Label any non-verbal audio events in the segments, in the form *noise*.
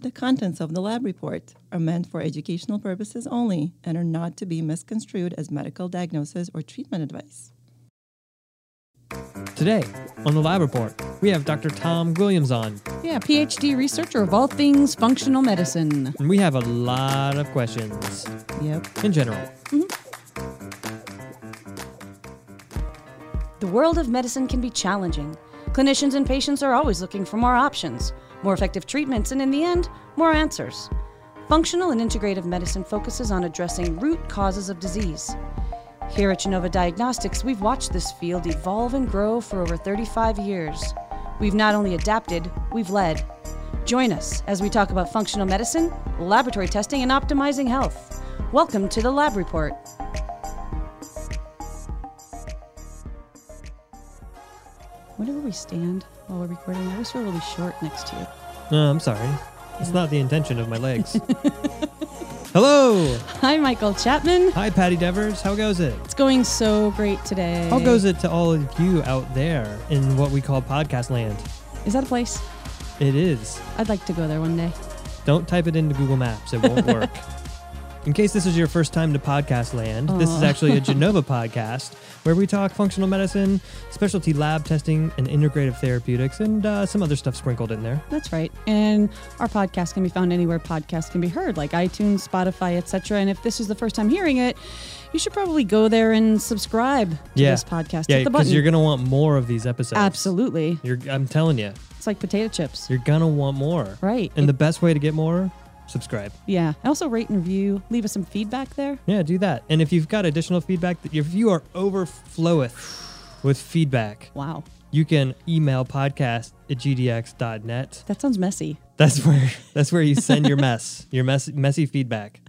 The contents of the lab report are meant for educational purposes only and are not to be misconstrued as medical diagnosis or treatment advice. Today, on the lab report, we have Dr. Tom Guilliams on, Yeah, PhD researcher of all things functional medicine. and we have a lot of questions Yep. in general. Mm-hmm. The world of medicine can be challenging. Clinicians and patients are always looking for more options, more effective treatments, and in the end, more answers. Functional and integrative medicine focuses on addressing root causes of disease. Here at Genova Diagnostics, we've watched this field evolve and grow for over 35 years. We've not only adapted, we've led. Join us as we talk about functional medicine, laboratory testing, and optimizing health. Welcome to the Lab Report. Whenever we stand while we're recording, I always feel really short next to you. No, I'm sorry. It's not the intention of my legs. *laughs* Hello! Hi, Michael Chapman. Hi, Patty Devers. How goes it? It's going so great today. How goes it to all of you out there in what we call podcast land? Is that a place? It is. I'd like to go there one day. Don't type it into Google Maps, it won't work. *laughs* In case this is your first time to podcast land, this is actually a *laughs* Genova podcast where we talk functional medicine, specialty lab testing, and integrative therapeutics, and uh, some other stuff sprinkled in there. That's right. And our podcast can be found anywhere podcasts can be heard, like iTunes, Spotify, etc. And if this is the first time hearing it, you should probably go there and subscribe to Yeah. this podcast. Yeah, because you're gonna want more of these episodes. Absolutely. You're, I'm telling you, It's like potato chips. you're gonna want more. Right. And It- the best way to get more, subscribe. yeah. Also rate and review. Leave us some feedback there. Yeah, do that. And if you've got additional feedback, if you are overfloweth with feedback, Wow. you can email podcast at gdx.net. That sounds messy. That's where *laughs* that's where you send your *laughs* mess, your mess, messy feedback.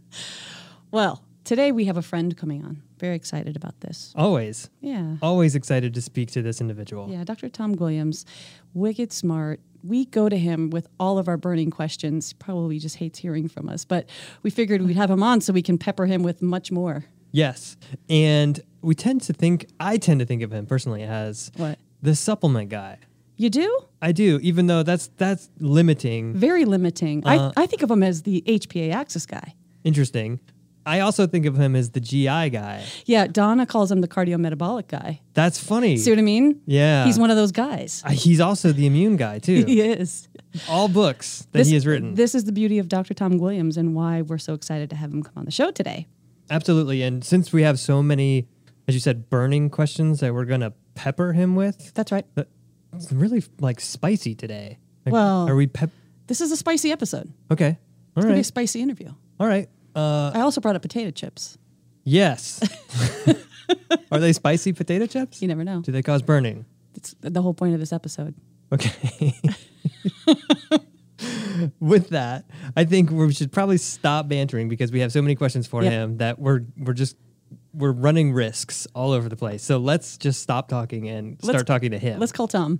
Well, today we have a friend coming on. Very excited about this. Always, Yeah. always excited to speak to this individual. Yeah, Dr. Tom Guilliams, wicked smart. We go to him with all of our burning questions. Probably just hates hearing from us, but we figured we'd have him on so we can pepper him with much more. Yes, and we tend to think, I tend to think of him personally as What? the supplement guy. You do? I do, even though that's that's limiting. Very limiting. Uh, I, I think of him as the HPA axis guy. Interesting. I also think of him as the GI guy. Yeah, Donna calls him the cardiometabolic guy. That's funny. See what I mean? Yeah. He's one of those guys. Uh, He's also the immune guy *laughs* too. He is. All books that This- he has written. This is the beauty of Dr. Tom Guilliams and why we're so excited to have him come on the show today. Absolutely. And since we have so many, as you said, burning questions that we're gonna pepper him with, That's right. it's really like spicy today. Like, Well- are we pep? This is a spicy episode. Okay. All It's gonna be a spicy interview. All right. Uh, I also brought up potato chips. yes. *laughs* *laughs* are they spicy potato chips? You never know. Do they cause burning? It's the whole point of this episode. Okay. *laughs* With that, I think we should probably stop bantering because we have so many questions for Yep. him that we're we're just we're running risks all over the place. So let's just stop talking and start Let's- talking to him. Let's call Tom.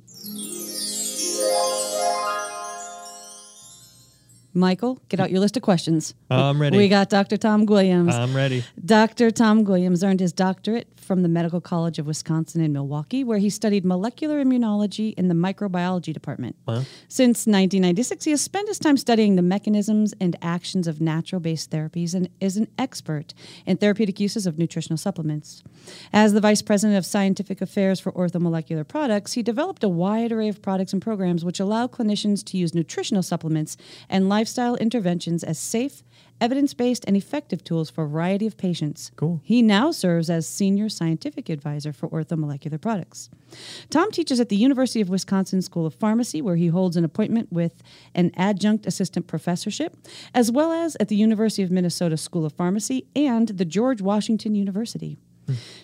Michael, get out your list of questions. I'm ready. We got Dr. Tom Guilliams. I'm ready. Dr. Tom Guilliams earned his doctorate from the Medical College of Wisconsin in Milwaukee, where he studied molecular immunology in the microbiology department. Wow. Since 1996, he has spent his time studying the mechanisms and actions of natural based therapies and is an expert in therapeutic uses of nutritional supplements. As the Vice President of Scientific Affairs for Orthomolecular Products, he developed a wide array of products and programs which allow clinicians to use nutritional supplements and lifestyle interventions as safe, evidence based, and effective tools for a variety of patients. Cool. He now serves as Senior Scientific Advisor for Orthomolecular Products. Tom teaches at the University of Wisconsin School of Pharmacy, where he holds an appointment with an adjunct assistant professorship, as well as at the University of Minnesota School of Pharmacy and the George Washington University.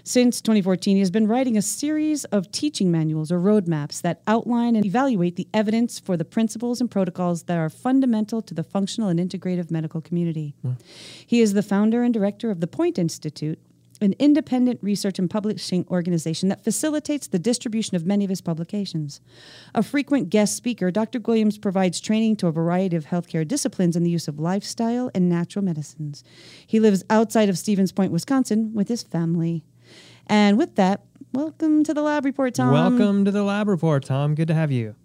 Since 2014, he has been writing a series of teaching manuals or roadmaps that outline and evaluate the evidence for the principles and protocols that are fundamental to the functional and integrative medical community. He is the founder and director of the Point Institute, an independent research and publishing organization that facilitates the distribution of many of his publications. A frequent guest speaker, Dr. Guilliams provides training to a variety of healthcare disciplines in the use of lifestyle and natural medicines. He lives outside of Stevens Point, Wisconsin, with his family. And with that, welcome to the lab report, Tom. Welcome to the lab report, Tom. Good to have you.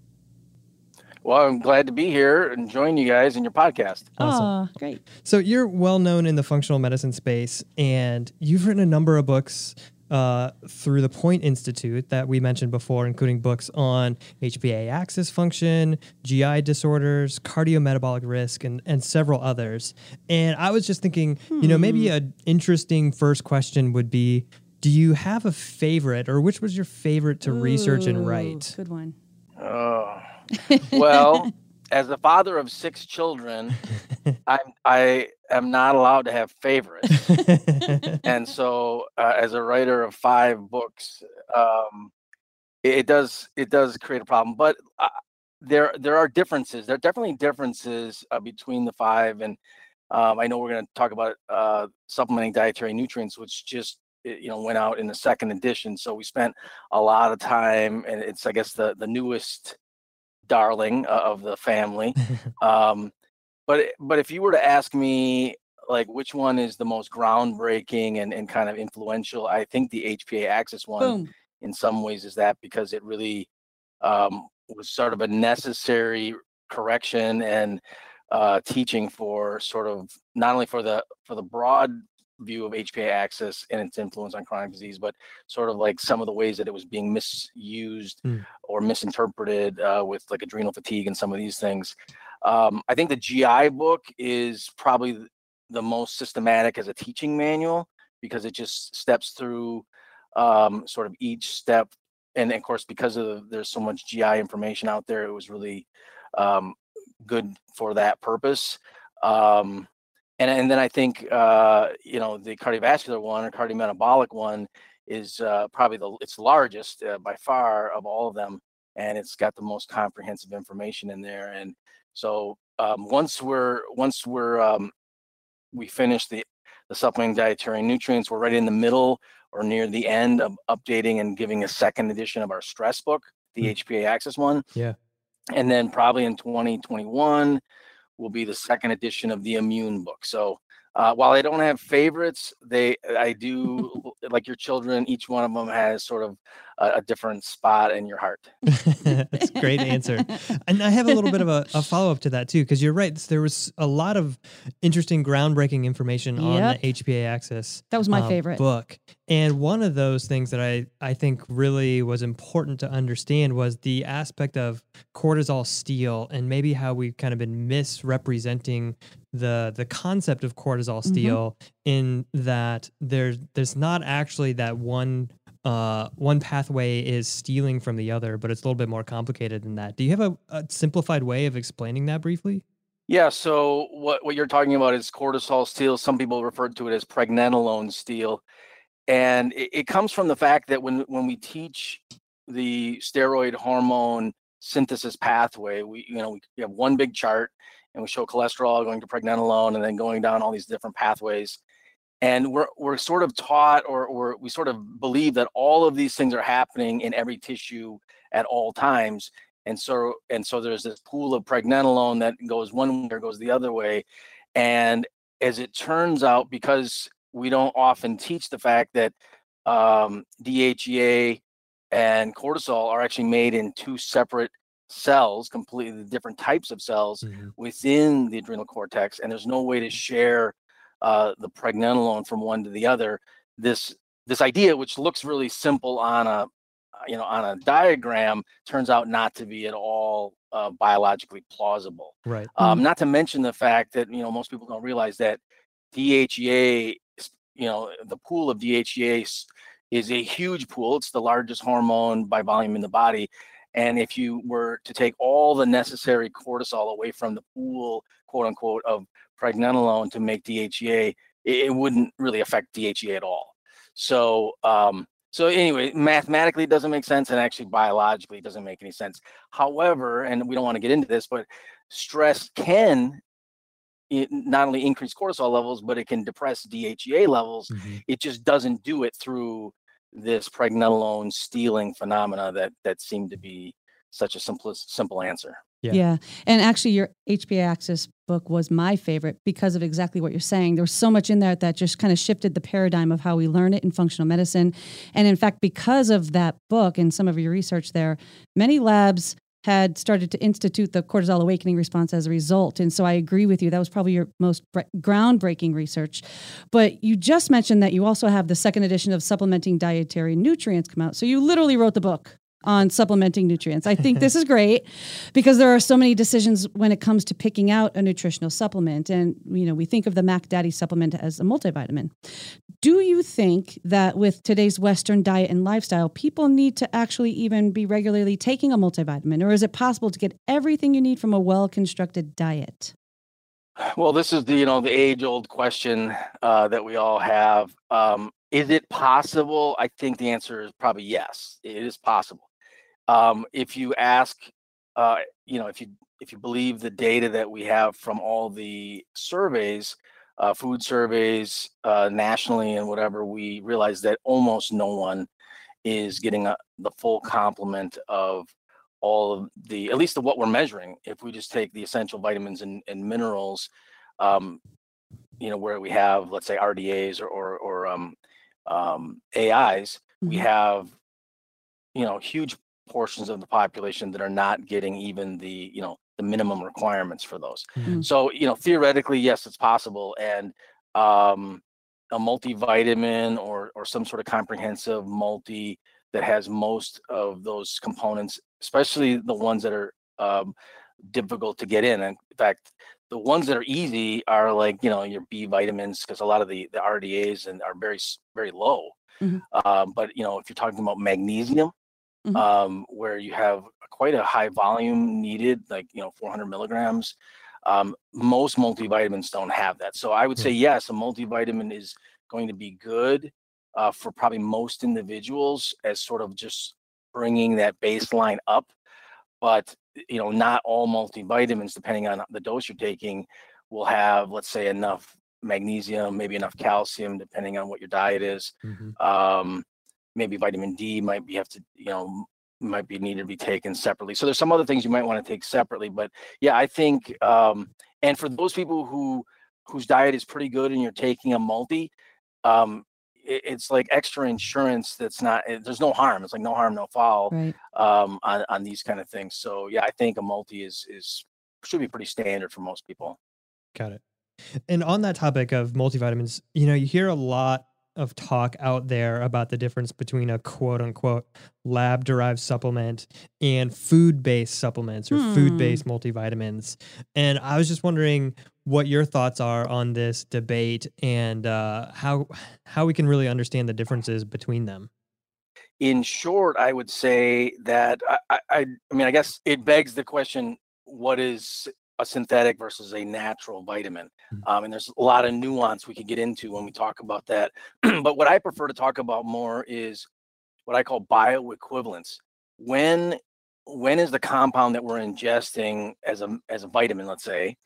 Well, I'm glad to be here and join you guys in your podcast. Awesome. Aw, great. So you're well known in the functional medicine space, and you've written a number of books uh, through the Point Institute that we mentioned before, including books on HPA axis function, GI disorders, cardiometabolic risk, and, and several others. And I was just thinking, you know, maybe an interesting first question would be Do you have a favorite, or which was your favorite to research and Ooh, write? Good one. Well, *laughs* as the father of six children, I'm I am not allowed to have favorites, and so uh, as a writer of five books, um, it, it does it does create a problem. But uh, there there are differences. There are definitely differences uh, between the five, and um, I know we're going to talk about uh, supplementing dietary nutrients, which just eh, you know went out in the second edition. So we spent a lot of time, and it's I guess the the newest darling uh, of the family. *laughs* um, but but if you were to ask me like which one is the most groundbreaking and, and kind of influential, I think the HPA Axis one Boom. in some ways is that because it really um, was sort of a necessary correction and uh, teaching for sort of not only for the for the broad view of HPA axis and its influence on chronic disease, but sort of like some of the ways that it was being misused Mm. or misinterpreted uh, with like adrenal fatigue and some of these things. Um, I think the GI book is probably the most systematic as a teaching manual because it just steps through um, sort of each step. And of course, because of the, there's so much GI information out there, it was really um, good for that purpose. Um, and, and then I think uh, you know the cardiovascular one or cardiometabolic one is uh, probably the it's largest uh, by far of all of them, and it's got the most comprehensive information in there. And so um, once we're once we're um, we finish the the supplementing dietary nutrients, we're right in the middle or near the end of updating and giving a second edition of our stress book, the. HPA Axis one. Yeah. And then probably in 2021 will be the second edition of the immune book. So uh, while I don't have favorites, they I do *laughs* like your children. Each one of them has sort of a, a different spot in your heart. *laughs* That's a great answer. And I have a little bit of a, a *laughs* follow up to that too, because you're right. There was a lot of interesting, groundbreaking information on the HPA Axis That was my um, favorite. book. And one of those things that I, I think really was important to understand was the aspect of cortisol steal and maybe how we've kind of been misrepresenting the the concept of cortisol Mm-hmm. steal in that there's there's not actually that one uh, one pathway is stealing from the other, but it's a little bit more complicated than that. Do you have a, a simplified way of explaining that briefly? Yeah. So what what you're talking about is cortisol steal. Some people refer to it as pregnenolone steal, and it, it comes from the fact that when when we teach the steroid hormone synthesis pathway, we you know we have one big chart and we show cholesterol going to pregnenolone and then going down all these different pathways. And we're we're sort of taught or or we sort of believe that all of these things are happening in every tissue at all times. And so and so there's this pool of pregnenolone that goes one way or goes the other way. And as it turns out, because we don't often teach the fact that um, DHEA and cortisol are actually made in two separate cells, completely different types of cells within the adrenal cortex, and there's no way to share uh, the pregnenolone from one to the other. This this idea, which looks really simple on a you know on a diagram, turns out not to be at all uh, biologically plausible. Right. Um, not to mention the fact that you know most people don't realize that DHEA, you know, the pool of DHEA is a huge pool. It's the largest hormone by volume in the body. And if you were to take all the necessary cortisol away from the pool, quote unquote, of pregnenolone to make DHEA, it, wouldn't really affect DHEA at all. So, um, so anyway, mathematically it doesn't make sense, and actually biologically it doesn't make any sense. However, and we don't want to get into this, but stress can it not only increase cortisol levels, but it can depress DHEA levels. Mhm. It just doesn't do it through this pregnenolone stealing phenomena that that seemed to be such a simple simple answer. Yeah. Yeah. And actually, your HPA Axis book was my favorite because of exactly what you're saying. There was so much in there that just kind of shifted the paradigm of how we learn it in functional medicine. And in fact, because of that book and some of your research there, many labs had started to institute the cortisol awakening response as a result. And so I agree with you. That was probably your most groundbreaking research. But you just mentioned that you also have the second edition of Supplementing Dietary Nutrients come out. So you literally wrote the book on supplementing nutrients. I think this *laughs* is great because there are so many decisions when it comes to picking out a nutritional supplement. And, you know, we think of the Mac Daddy supplement as a multivitamin. Do you think that with today's Western diet and lifestyle, people need to actually even be regularly taking a multivitamin? Or is it possible to get everything you need from a well constructed diet? Well, this is the you know the age old question uh, that we all have. Um, is it possible? I think the answer is probably yes. It is possible. Um, if you ask, uh, you know, if you if you believe the data that we have from all the surveys, uh, food surveys uh, nationally and whatever, we realize that almost no one is getting a, the full complement of all of the, at least of what we're measuring. If we just take the essential vitamins and, and minerals, um, you know, where we have, let's say, RDAs or or, or um, um, AIs, mm-hmm. we have, you know, huge portions of the population that are not getting even the you know the minimum requirements for those mm-hmm. so you know theoretically yes it's possible and um a multivitamin or or some sort of comprehensive multi that has most of those components especially the ones that are um, difficult to get in and in fact the ones that are easy are like you know your b vitamins because a lot of the the rdas and are very very low mm-hmm. um, but you know if you're talking about magnesium mm-hmm. um, where you have quite a high volume needed, like you know 400 milligrams. Um, most multivitamins don't have that, so I would say yes, a multivitamin is going to be good uh, for probably most individuals as sort of just bringing that baseline up. But you know, not all multivitamins, depending on the dose you're taking, will have, let's say, enough magnesium, maybe enough calcium, depending on what your diet is. Mm-hmm. Um, maybe vitamin D might be have to, you know, might be needed to be taken separately. So there's some other things you might want to take separately. But yeah, I think um, and for those people who whose diet is pretty good and you're taking a multi, um, it, it's like extra insurance that's not it, there's no harm. It's like no harm, no foul right. um, on, on these kind of things. So yeah, I think a multi is is should be pretty standard for most people. Got it. And on that topic of multivitamins, you know, you hear a lot of talk out there about the difference between a quote unquote lab derived supplement and food based supplements or hmm. food based multivitamins. And I was just wondering what your thoughts are on this debate and uh, how how we can really understand the differences between them. In short, I would say that I, I, I mean, I guess it begs the question: What is a synthetic versus a natural vitamin. Hmm. Um, and there's a lot of nuance we can get into when we talk about that. *clears throat* but what I prefer to talk about more is what I call bioequivalence. When when is the compound that we're ingesting as a as a vitamin, let's say,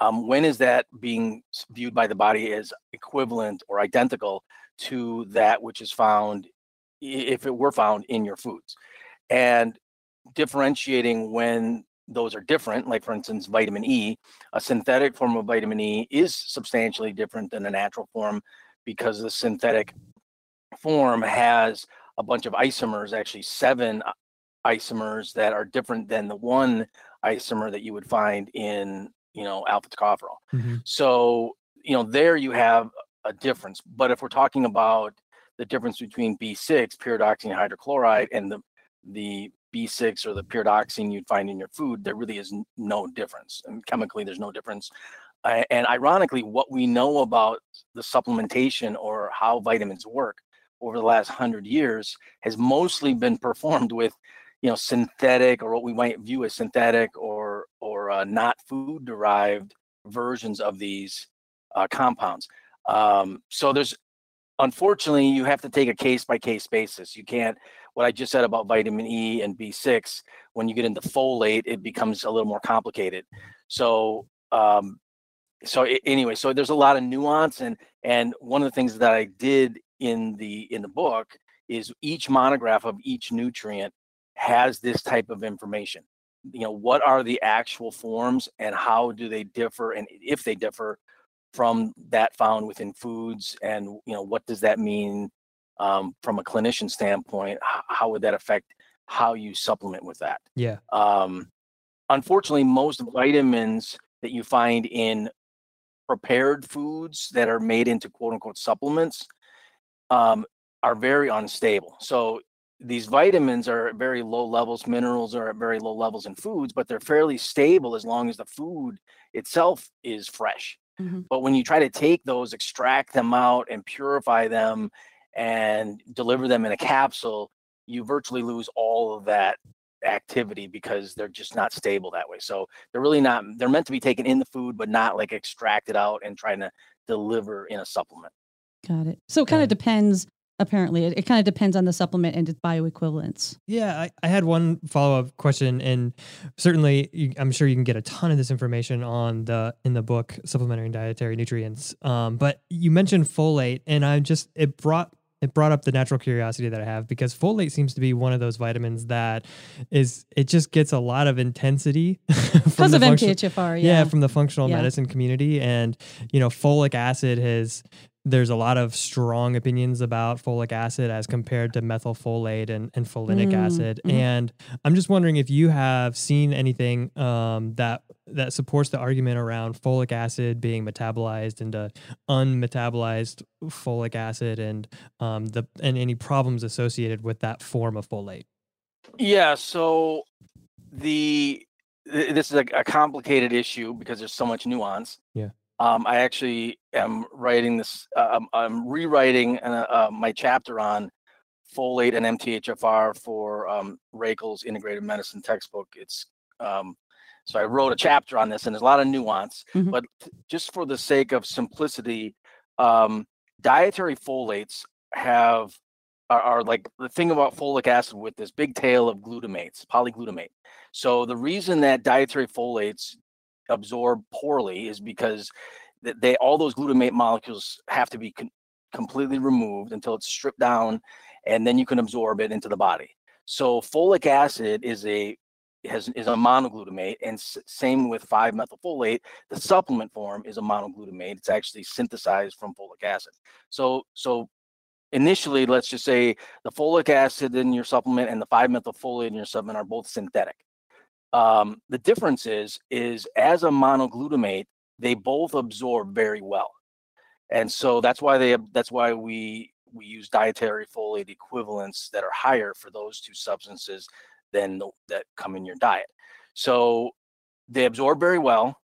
um, when is that being viewed by the body as equivalent or identical to that which is found if it were found in your foods? And differentiating when those are different. Like, for instance, vitamin E, a synthetic form of vitamin E is substantially different than a natural form because the synthetic form has a bunch of isomers, actually, seven isomers that are different than the one isomer that you would find in, you know, alpha tocopherol. Mm-hmm. So, you know, there you have a difference. But if we're talking about the difference between B6, pyridoxine hydrochloride, and the the B6 or the pyridoxine you'd find in your food, there really is no difference. And chemically, there's no difference. And ironically, what we know about the supplementation or how vitamins work over the last hundred years has mostly been performed with, you know, synthetic or what we might view as synthetic or or uh, not food derived versions of these uh, compounds. Um, so there's unfortunately you have to take a case by case basis. You can't what I just said about vitamin E and B6, when you get into folate, it becomes a little more complicated. So, um, so anyway, so there's a lot of nuance, and and one of the things that I did in the in the book is each monograph of each nutrient has this type of information. You know, what are the actual forms, and how do they differ, and if they differ from that found within foods, and you know, what does that mean um, from a clinician standpoint, how, would that affect how you supplement with that. Yeah. Um, unfortunately, most vitamins that you find in prepared foods that are made into quote unquote supplements um, are very unstable. So these vitamins are at very low levels, minerals are at very low levels in foods, but they're fairly stable as long as the food itself is fresh. Mm-hmm. But when you try to take those, extract them out, and purify them and deliver them in a capsule, you virtually lose all of that activity because they're just not stable that way. So they're really not, they're meant to be taken in the food, but not like extracted out and trying to deliver in a supplement. Got it. So it kind of Got depends. Apparently, it, it kind of depends on the supplement and its bioequivalence. Yeah, I, I had one follow up question, and certainly you, I'm sure you can get a ton of this information on the in the book Supplementary and Dietary Nutrients. Um, but you mentioned folate, and I'm just it brought it brought up the natural curiosity that I have because folate seems to be one of those vitamins that is it just gets a lot of intensity *laughs* from Because the of MTHFR, yeah. yeah. from the functional Yeah. medicine community and you know folic acid has there's a lot of strong opinions about folic acid as compared to methylfolate and, and folinic Mm, acid mhm. and i'm just wondering if you have seen anything um, that that supports the argument around folic acid being metabolized into unmetabolized folic acid and um, the and any problems associated with that form of folate Yeah. So the this is a, a complicated issue because there's so much nuance. Yeah. Um, I actually am writing this. Uh, I'm, I'm rewriting uh, uh, my chapter on folate and MTHFR for um, Rakel's integrated medicine textbook. It's um, so I wrote a chapter on this, and there's a lot of nuance. Mhm. But just for the sake of simplicity, um, dietary folates have are, are like the thing about folic acid with this big tail of glutamates, polyglutamate. So the reason that dietary folates absorb poorly is because th- they all those glutamate molecules have to be con- completely removed until it's stripped down, and then you can absorb it into the body. So folic acid is a has is a monoglutamate, and s- same with 5-methylfolate. The supplement form is a monoglutamate. It's actually synthesized from folic acid. So so initially, let's just say the folic acid in your supplement and the 5-methylfolate in your supplement are both synthetic. Um, the difference is is as a monoglutamate, they both absorb very well, and so that's why they that's why we we use dietary folate equivalents that are higher for those two substances than the, that come in your diet. So they absorb very well.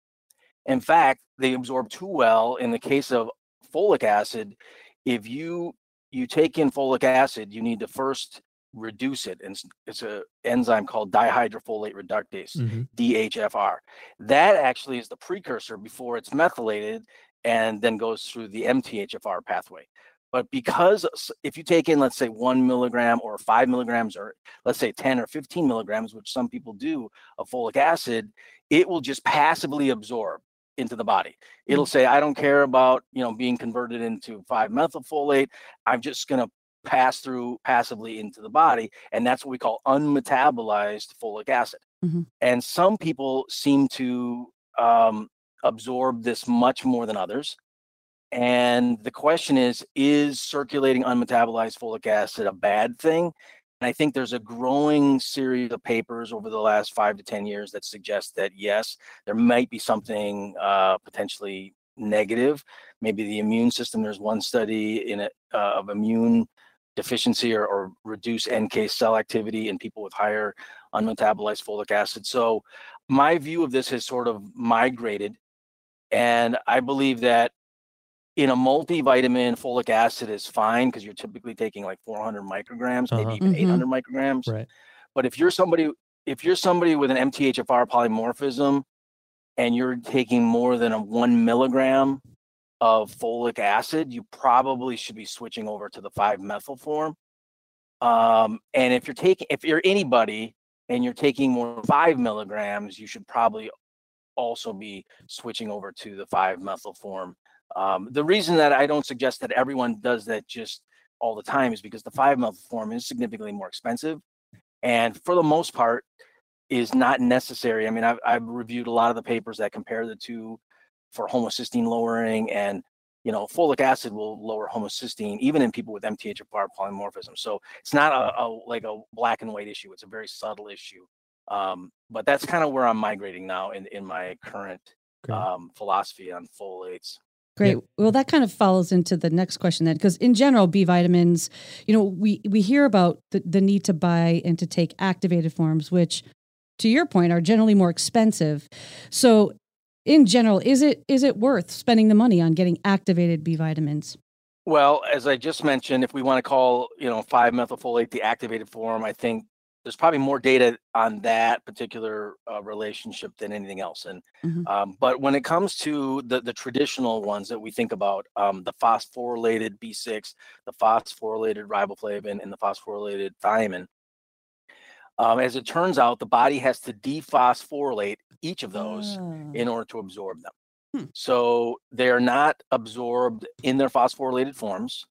In fact, they absorb too well in the case of folic acid. If you you take in folic acid, you need to first reduce it, and it's- it's a enzyme called dihydrofolate reductase. Mm-hmm. DHFR. That actually is the precursor before it's methylated and then goes through the MTHFR pathway. But because if you take in, let's say, one milligram or five milligrams, or let's say 10 or 15 milligrams, which some people do of folic acid, it will just passively absorb into the body. It'll say, I don't care about, you know, being converted into 5-methylfolate. I'm just going to pass through passively into the body. And that's what we call unmetabolized folic acid. Mhm. And some people seem to um, absorb this much more than others. And the question is Is circulating unmetabolized folic acid a bad thing? And I think there's a growing series of papers over the last five to 10 years that suggest that yes, there might be something uh, potentially negative. Maybe the immune system, there's one study in it uh, of immune deficiency or, or reduced NK cell activity in people with higher unmetabolized folic acid. So my view of this has sort of migrated. And I believe that in a multivitamin, folic acid is fine because you're typically taking like 400 micrograms, Uh-huh. maybe even Mhm. 800 micrograms. right But if you're somebody, if you're somebody with an MTHFR polymorphism and you're taking more than a one milligram of folic acid, you probably should be switching over to the 5-methyl form. Um, and if you're taking, if you're anybody and you're taking more than five milligrams, you should probably also be switching over to the 5-methyl form. Um, the reason that I don't suggest that everyone does that just all the time is because the five methyl form is significantly more expensive and for the most part is not necessary. I mean, I've, I've reviewed a lot of the papers that compare the two for homocysteine lowering and you know, folic acid will lower homocysteine even in people with MTHFR polymorphism. So it's not a, a like a black and white issue. It's a very subtle issue. Um, but that's kind of where I'm migrating now in in my current um, philosophy on folates. Great. Well, that kind of follows into the next question then, because in general, B vitamins, you know, we we hear about the, the need to buy and to take activated forms, which, to your point, are generally more expensive. So, in general, is it is it worth spending the money on getting activated B vitamins? Well, as I just mentioned, if we want to call you know 5-methylfolate the activated form, I think there's probably more data on that particular uh, relationship than anything else. And mm-hmm. um, but when it comes to the the traditional ones that we think about, um, the phosphorylated B6, the phosphorylated riboflavin, and the phosphorylated thiamine. Um, as it turns out, the body has to dephosphorylate each of those oh. in order to absorb them. Hmm. So they are not absorbed in their phosphorylated forms.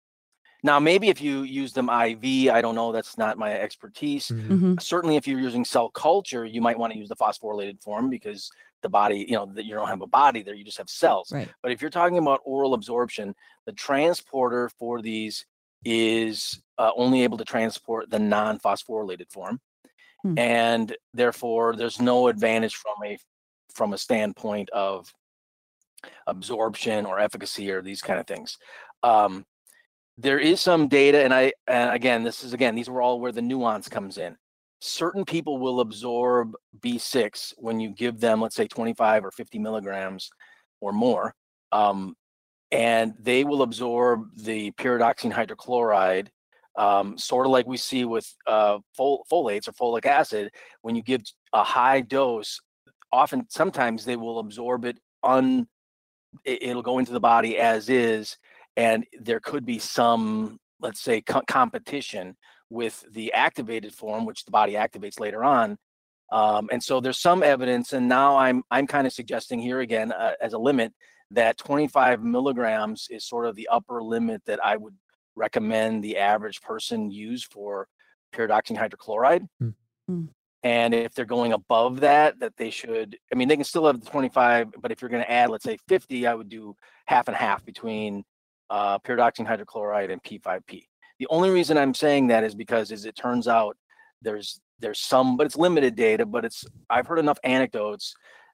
Now, maybe if you use them IV, I don't know, that's not my expertise. Mm-hmm. mm-hmm. Certainly, if you're using cell culture, you might want to use the phosphorylated form because the body, you know, that you don't have a body there, you just have cells. Right. But if you're talking about oral absorption, the transporter for these is uh, only able to transport the non-phosphorylated form, hmm. and therefore there's no advantage from a from a standpoint of absorption or efficacy or these kind of things. Um, there is some data, and I and again, this is again, these were all where the nuance comes in. Certain people will absorb B6 when you give them, let's say, 25 or 50 milligrams or more, um, and they will absorb the pyridoxine hydrochloride, um, sort of like we see with uh, fol- folates or folic acid. When you give a high dose, often sometimes they will absorb it un. It'll go into the body as is, and there could be some let's say co- competition with the activated form which the body activates later on um, and so there's some evidence and now i'm i'm kind of suggesting here again uh, as a limit that 25 milligrams is sort of the upper limit that i would recommend the average person use for pyridoxine hydrochloride mm-hmm. and if they're going above that that they should i mean they can still have the 25 but if you're going to add let's say 50 i would do half and half between uh, pyridoxine hydrochloride and P5P. The only reason I'm saying that is because as it turns out there's there's some, but it's limited data. But it's I've heard enough anecdotes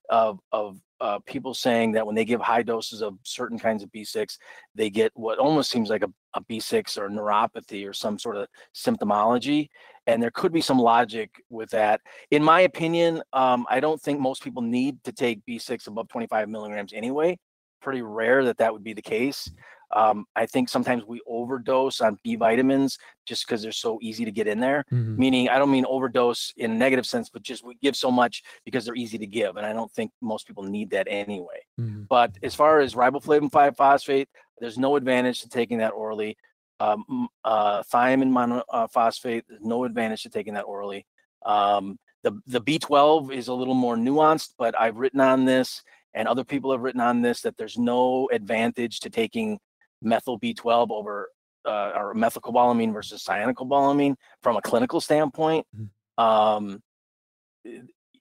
of of uh, people saying that when they give high doses of certain kinds of B6, they get what almost seems like a a B6 or neuropathy or some sort of symptomology. And there could be some logic with that. In my opinion, um, I don't think most people need to take B6 above 25 milligrams anyway. Pretty rare that that would be the case. Um, I think sometimes we overdose on B vitamins just because they're so easy to get in there. Mm-hmm. Meaning, I don't mean overdose in a negative sense, but just we give so much because they're easy to give. And I don't think most people need that anyway. Mm-hmm. But as far as riboflavin 5 phosphate, there's no advantage to taking that orally. Um, uh, thiamine monophosphate, uh, there's no advantage to taking that orally. Um, the, the B12 is a little more nuanced, but I've written on this and other people have written on this that there's no advantage to taking methyl B12 over uh, or methylcobalamin versus cyanocobalamin from a clinical standpoint. Mm-hmm. Um,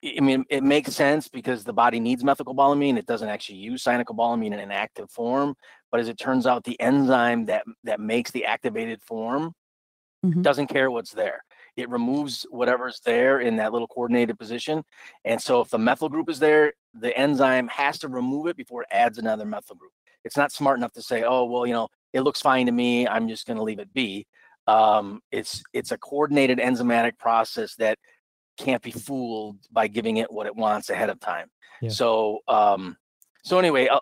I mean, it makes sense because the body needs methylcobalamin. It doesn't actually use cyanocobalamin in an active form. But as it turns out, the enzyme that that makes the activated form mm-hmm. doesn't care what's there. It removes whatever's there in that little coordinated position. And so if the methyl group is there, the enzyme has to remove it before it adds another methyl group it's not smart enough to say, oh well, you know, it looks fine to me. I'm just going to leave it be. Um, it's it's a coordinated enzymatic process that can't be fooled by giving it what it wants ahead of time. Yeah. So um, so anyway, uh,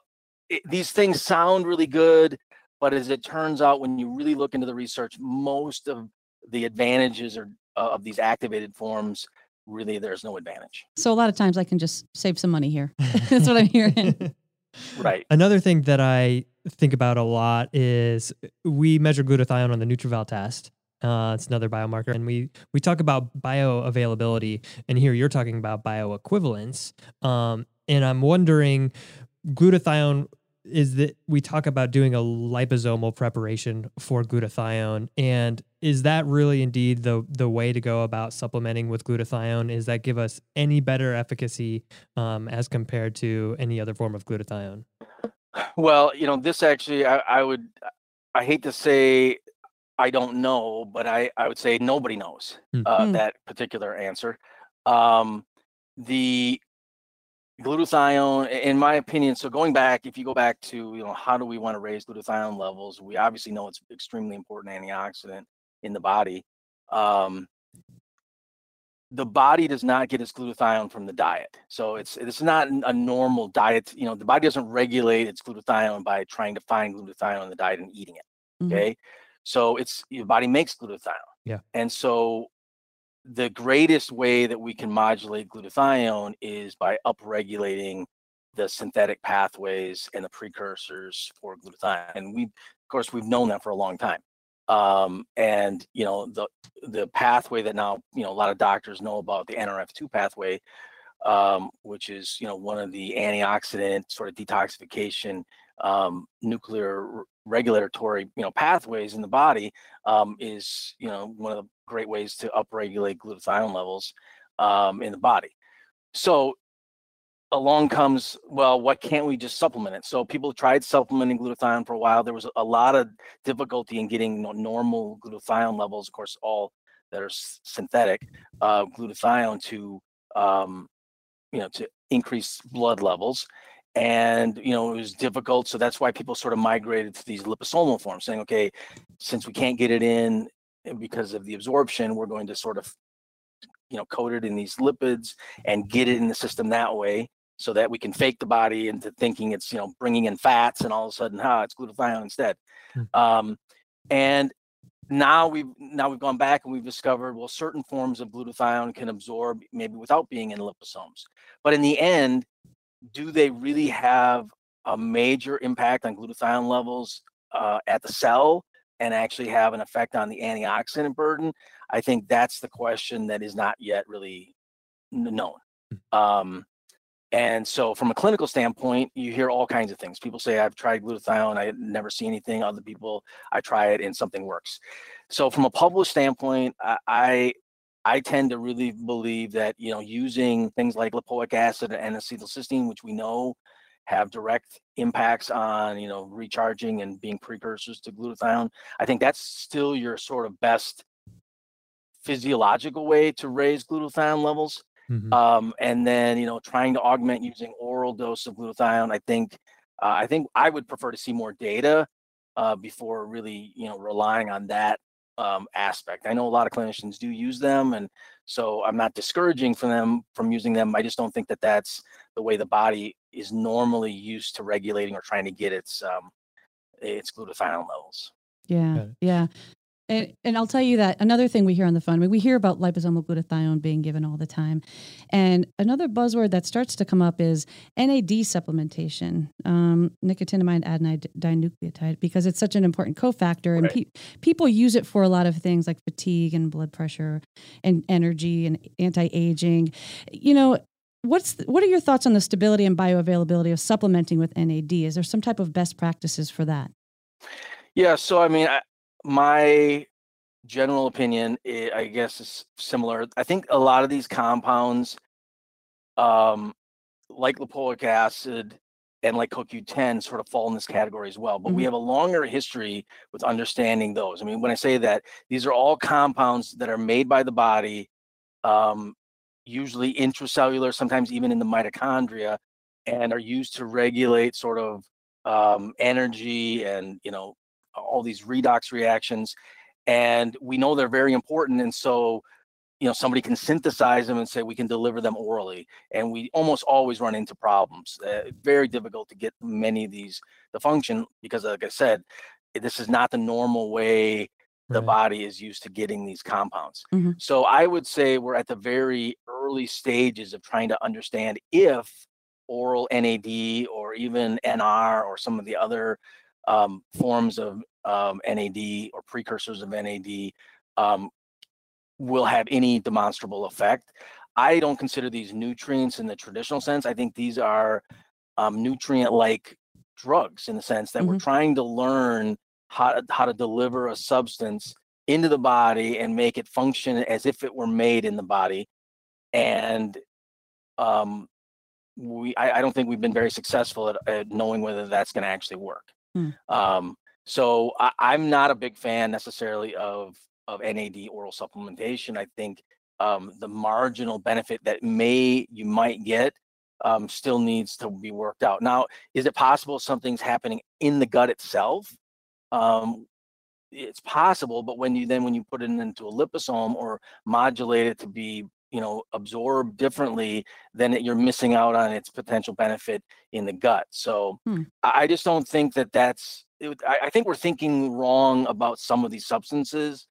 it, these things sound really good, but as it turns out, when you really look into the research, most of the advantages are, uh, of these activated forms really there's no advantage. So a lot of times I can just save some money here. *laughs* *laughs* That's what I'm hearing. *laughs* Right. Another thing that I think about a lot is we measure glutathione on the NutrEval test. Uh, it's another biomarker, and we we talk about bioavailability, and here you're talking about bioequivalence. Um, and I'm wondering, glutathione is that we talk about doing a liposomal preparation for glutathione and is that really indeed the the way to go about supplementing with glutathione is that give us any better efficacy um, as compared to any other form of glutathione Well, you know, this actually, I, I would, I hate to say I don't know, but I, I would say nobody knows Hmm. uh, Hmm. that particular answer. Um, the glutathione, in my opinion, so going back, if you go back to, you know, how do we want to raise glutathione levels? We obviously know it's extremely important antioxidant in the body. Um, the body does not get its glutathione from the diet. So it's it's not a normal diet. You know, the body doesn't regulate its glutathione by trying to find glutathione in the diet and eating it. Mhm. Okay. So it's your body makes glutathione. Yeah. And so the greatest way that we can modulate glutathione is by upregulating the synthetic pathways and the precursors for glutathione. And we, of course, we've known that for a long time. Um, and you know the the pathway that now you know a lot of doctors know about the NRF2 pathway, um, which is you know one of the antioxidant sort of detoxification um, nuclear regulatory you know pathways in the body um, is you know one of the great ways to upregulate glutathione levels um, in the body. So along comes well, what can't we just supplement it? So people tried supplementing glutathione for a while. There was a lot of difficulty in getting no- normal glutathione levels, of course, all that are synthetic uh, glutathione to um, you know to increase blood levels and you know it was difficult so that's why people sort of migrated to these liposomal forms saying okay since we can't get it in uh, because of the absorption we're going to sort of you know coat it in these lipids and get it in the system that way so that we can fake the body into thinking it's you know bringing in fats and all of a sudden ha it's glutathione instead Hmm. um, and now we've now we've gone back and we've discovered well certain forms of glutathione can absorb maybe without being in liposomes but in the end do they really have a major impact on glutathione levels uh, at the cell and actually have an effect on the antioxidant burden? I think that's the question that is not yet really known. Um, and so from a clinical standpoint you hear all kinds of things. People say i've tried glutathione i never see anything. Other people i try it and something works. So from a published standpoint i i, I tend to really believe that you know using things like lipoic acid and acetylcysteine which we know have direct impacts on you know recharging and being precursors to glutathione i think that's still your sort of best physiological way to raise glutathione levels Mhm. um, and then you know trying to augment using oral dose of glutathione i think uh, i think i would prefer to see more data uh, before really you know relying on that um, aspect. I know a lot of clinicians do use them and so i'm not discouraging from them from using them. I just don't think that that's the way the body is normally used to regulating or trying to get its um, its glutathione levels. Yeah, yeah. And, and I'll tell you that another thing we hear on the phone, I mean, we hear about liposomal glutathione being given all the time. And another buzzword that starts to come up is NAD supplementation, um, nicotinamide adenine dinucleotide, because it's such an important cofactor. And Right. pe- people use it for a lot of things like fatigue and blood pressure and energy and anti aging. You know, What's th- what are your thoughts on the stability and bioavailability of supplementing with NAD? Is there some type of best practices for that? Yeah, so I mean, I, my general opinion, i I guess, is similar. I think a lot of these compounds, um, like lipoic acid and like CoQ10, sort of fall in this category as well. But we Mhm. have a longer history with understanding those. I mean, when I say that, these are all compounds that are made by the body, um, usually intracellular, sometimes even in the mitochondria, and are used to regulate sort of um, energy and you know all these redox reactions and we know they're very important and so you know somebody can synthesize them and say we can deliver them orally and we almost always run into problems uh, very difficult to get many of these to function because like i said this is not the normal way the Right. body is used to getting these compounds Mhm. so i would say we're at the very early stages of trying to understand if oral NAD or even NR or some of the other um, forms of um, NAD or precursors of NAD um, will have any demonstrable effect. I don't consider these nutrients in the traditional sense. I think these are um, nutrient-like drugs in the sense that we're Mhm. trying to learn how to, how to deliver a substance into the body and make it function as if it were made in the body and um, we I, I don't think we've been very successful at, at knowing whether that's going to actually work. Hmm. Um, so I, I'm not a big fan necessarily of of NAD oral supplementation. I think um, the marginal benefit that may you might get um, still needs to be worked out. Now, is it possible something's happening in the gut itself? Um, it's possible, but when you then when you put it into a liposome or modulate it to be you know absorbed differently, then it, you're missing out on its potential benefit in the gut. So Hmm. I I just don't think that that's. It, I, I think we're thinking wrong about some of these substances,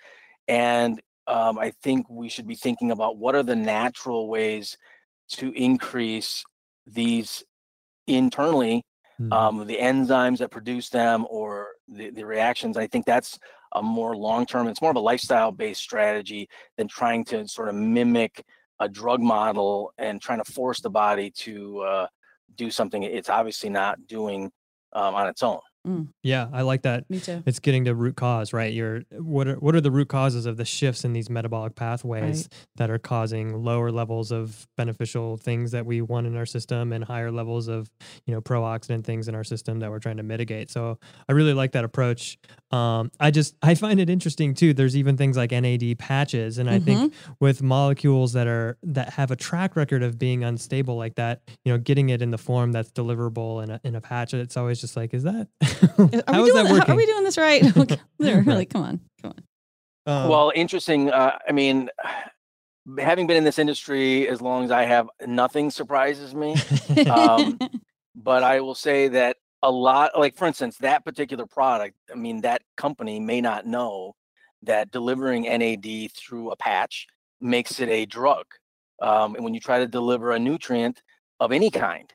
and um, I think we should be thinking about what are the natural ways to increase these internally Mhm. um, the enzymes that produce them or the, the reactions. I think that's a more long term, it's more of a lifestyle based strategy than trying to sort of mimic a drug model and trying to force the body to uh, do something it's obviously not doing um, on its own. Yeah, I like that. Me too. It's getting to root cause, right? You're what are what are the root causes of the shifts in these metabolic pathways that are causing lower levels of beneficial things that we want in our system and higher levels of, you know, pro-oxidant things in our system that we're trying to mitigate. So I really like that approach. Um, I just I find it interesting too. There's even things like NAD patches, and I think with molecules that are that have a track record of being unstable like that, you know, getting it in the form that's deliverable in a in a patch, it's always just like, is that how we is doing, that working? Are we doing this right? *laughs* Okay. *laughs* Really, come on, come Um, well, interesting. Uh, I mean, *sighs* having been in this industry as long as I have, nothing surprises me. um, *laughs* but I will say that a lot, like for instance, that particular product, I mean, that company may not know that delivering NAD through a patch makes it a drug. Um, and when you try to deliver a nutrient of any kind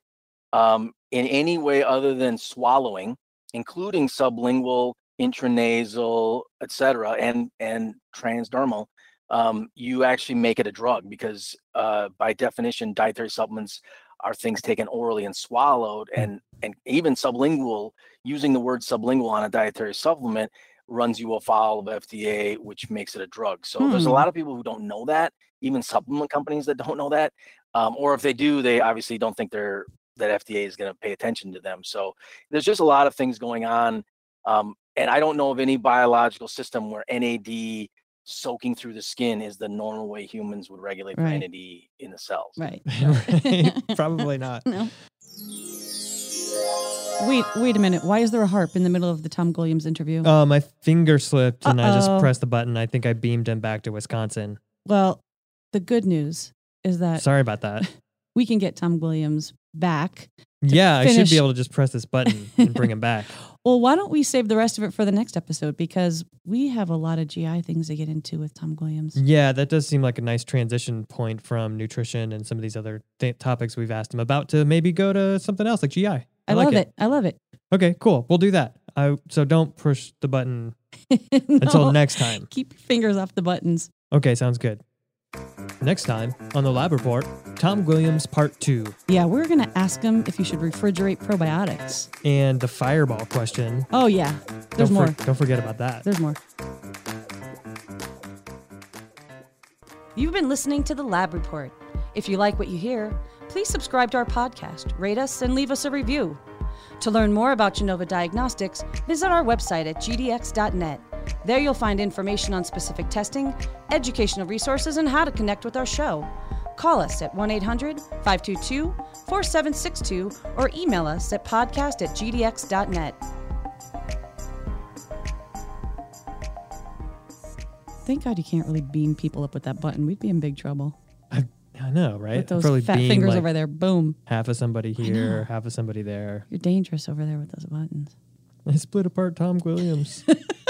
um, in any way other than swallowing, including sublingual, intranasal, et cetera, and, and transdermal, um, you actually make it a drug because uh, by definition, dietary supplements are things taken orally and swallowed and and even sublingual using the word sublingual on a dietary supplement runs you afoul of FDA which makes it a drug so there's a Hmm. lot of people who don't know that even supplement companies that don't know that um, or if they do they obviously don't think they're that FDA is going to pay attention to them so there's just a lot of things going on um, and I don't know of any biological system where NAD soaking through the skin is the normal way humans would regulate for Right. NAD in the cells right. *laughs* Right. *laughs* Probably not. No. Wait, wait a minute. Why is there a harp in the middle of the Tom Guilliams interview? Uh, my finger slipped and I just pressed the button. I think I beamed him back to Wisconsin. well, the good news is that Sorry about that. *laughs* we can get Tom Guilliams back. Yeah, I should be able to just press this button and bring him back. *laughs* Well, why don't we save the rest of it for the next episode because we have a lot of GI things to get into with Tom Guilliams. Yeah, that does seem like a nice transition point from nutrition and some of these other th- topics we've asked him about to maybe go to something else like GI. I, I, like love it. I love it. Okay, cool. We'll do that. I, so don't push the button *laughs* until next time. Keep your fingers off the buttons. Okay, sounds good. Next time on the Lab Report, Tom Guilliams Part 2 Yeah, we're going to ask him if you should refrigerate probiotics. and the fireball question. Oh, yeah. There's don't more. don't forget about that. There's more. You've been listening to the Lab Report. If you like what you hear, please subscribe to our podcast, rate us, and leave us a review. To learn more about Genova Diagnostics, visit our website at gdx.net. There you'll find information on specific testing, educational resources, and how to connect with our show. Call us at 1 800 522 4762 or email us at podcast at gdx.net. Thank God you can't really beam people up with that button. We'd be in big trouble. I, I know, right? With those fat fingers like over there. Boom. half of somebody here, half of somebody there. You're dangerous over there with those buttons. I *laughs* split apart Tom Guilliams. *laughs*